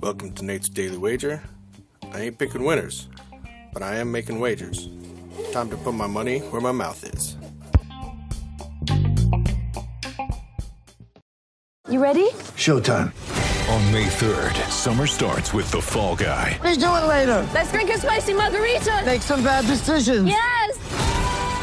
Welcome to Nate's Daily Wager. I ain't picking winners, but I am making wagers. Time to put my money where my mouth is. You ready? Showtime. On May 3rd, summer starts with The Fall Guy. Let's do it later. Let's drink a spicy margarita. Make some bad decisions. Yes.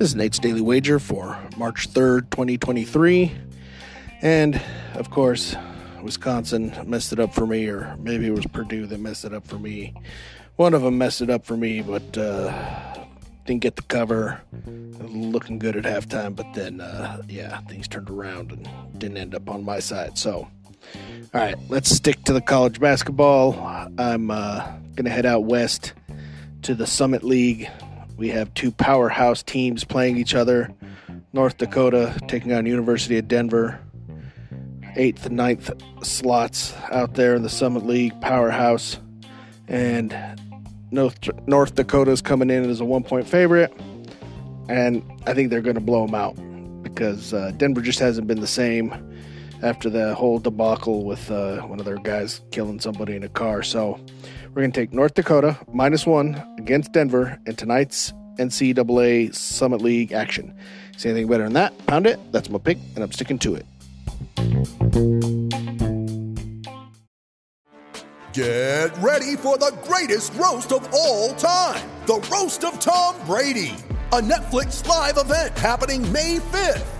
This is Nate's Daily Wager for March 3rd, 2023. And of course, Wisconsin messed it up for me, or maybe it was Purdue that messed it up for me. One of them messed it up for me, but uh, didn't get the cover. Looking good at halftime, but then, uh, yeah, things turned around and didn't end up on my side. So, all right, let's stick to the college basketball. I'm uh, going to head out west to the Summit League. We have two powerhouse teams playing each other. North Dakota taking on University of Denver. Eighth and ninth slots out there in the Summit League powerhouse. And North, North Dakota's coming in as a one point favorite. And I think they're going to blow them out because uh, Denver just hasn't been the same after the whole debacle with uh, one of their guys killing somebody in a car. So we're going to take North Dakota minus one against Denver in tonight's NCAA Summit League action. See anything better than that? Pound it. That's my pick, and I'm sticking to it. Get ready for the greatest roast of all time the Roast of Tom Brady, a Netflix live event happening May 5th.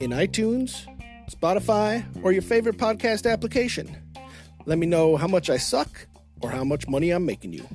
in iTunes, Spotify, or your favorite podcast application. Let me know how much I suck or how much money I'm making you.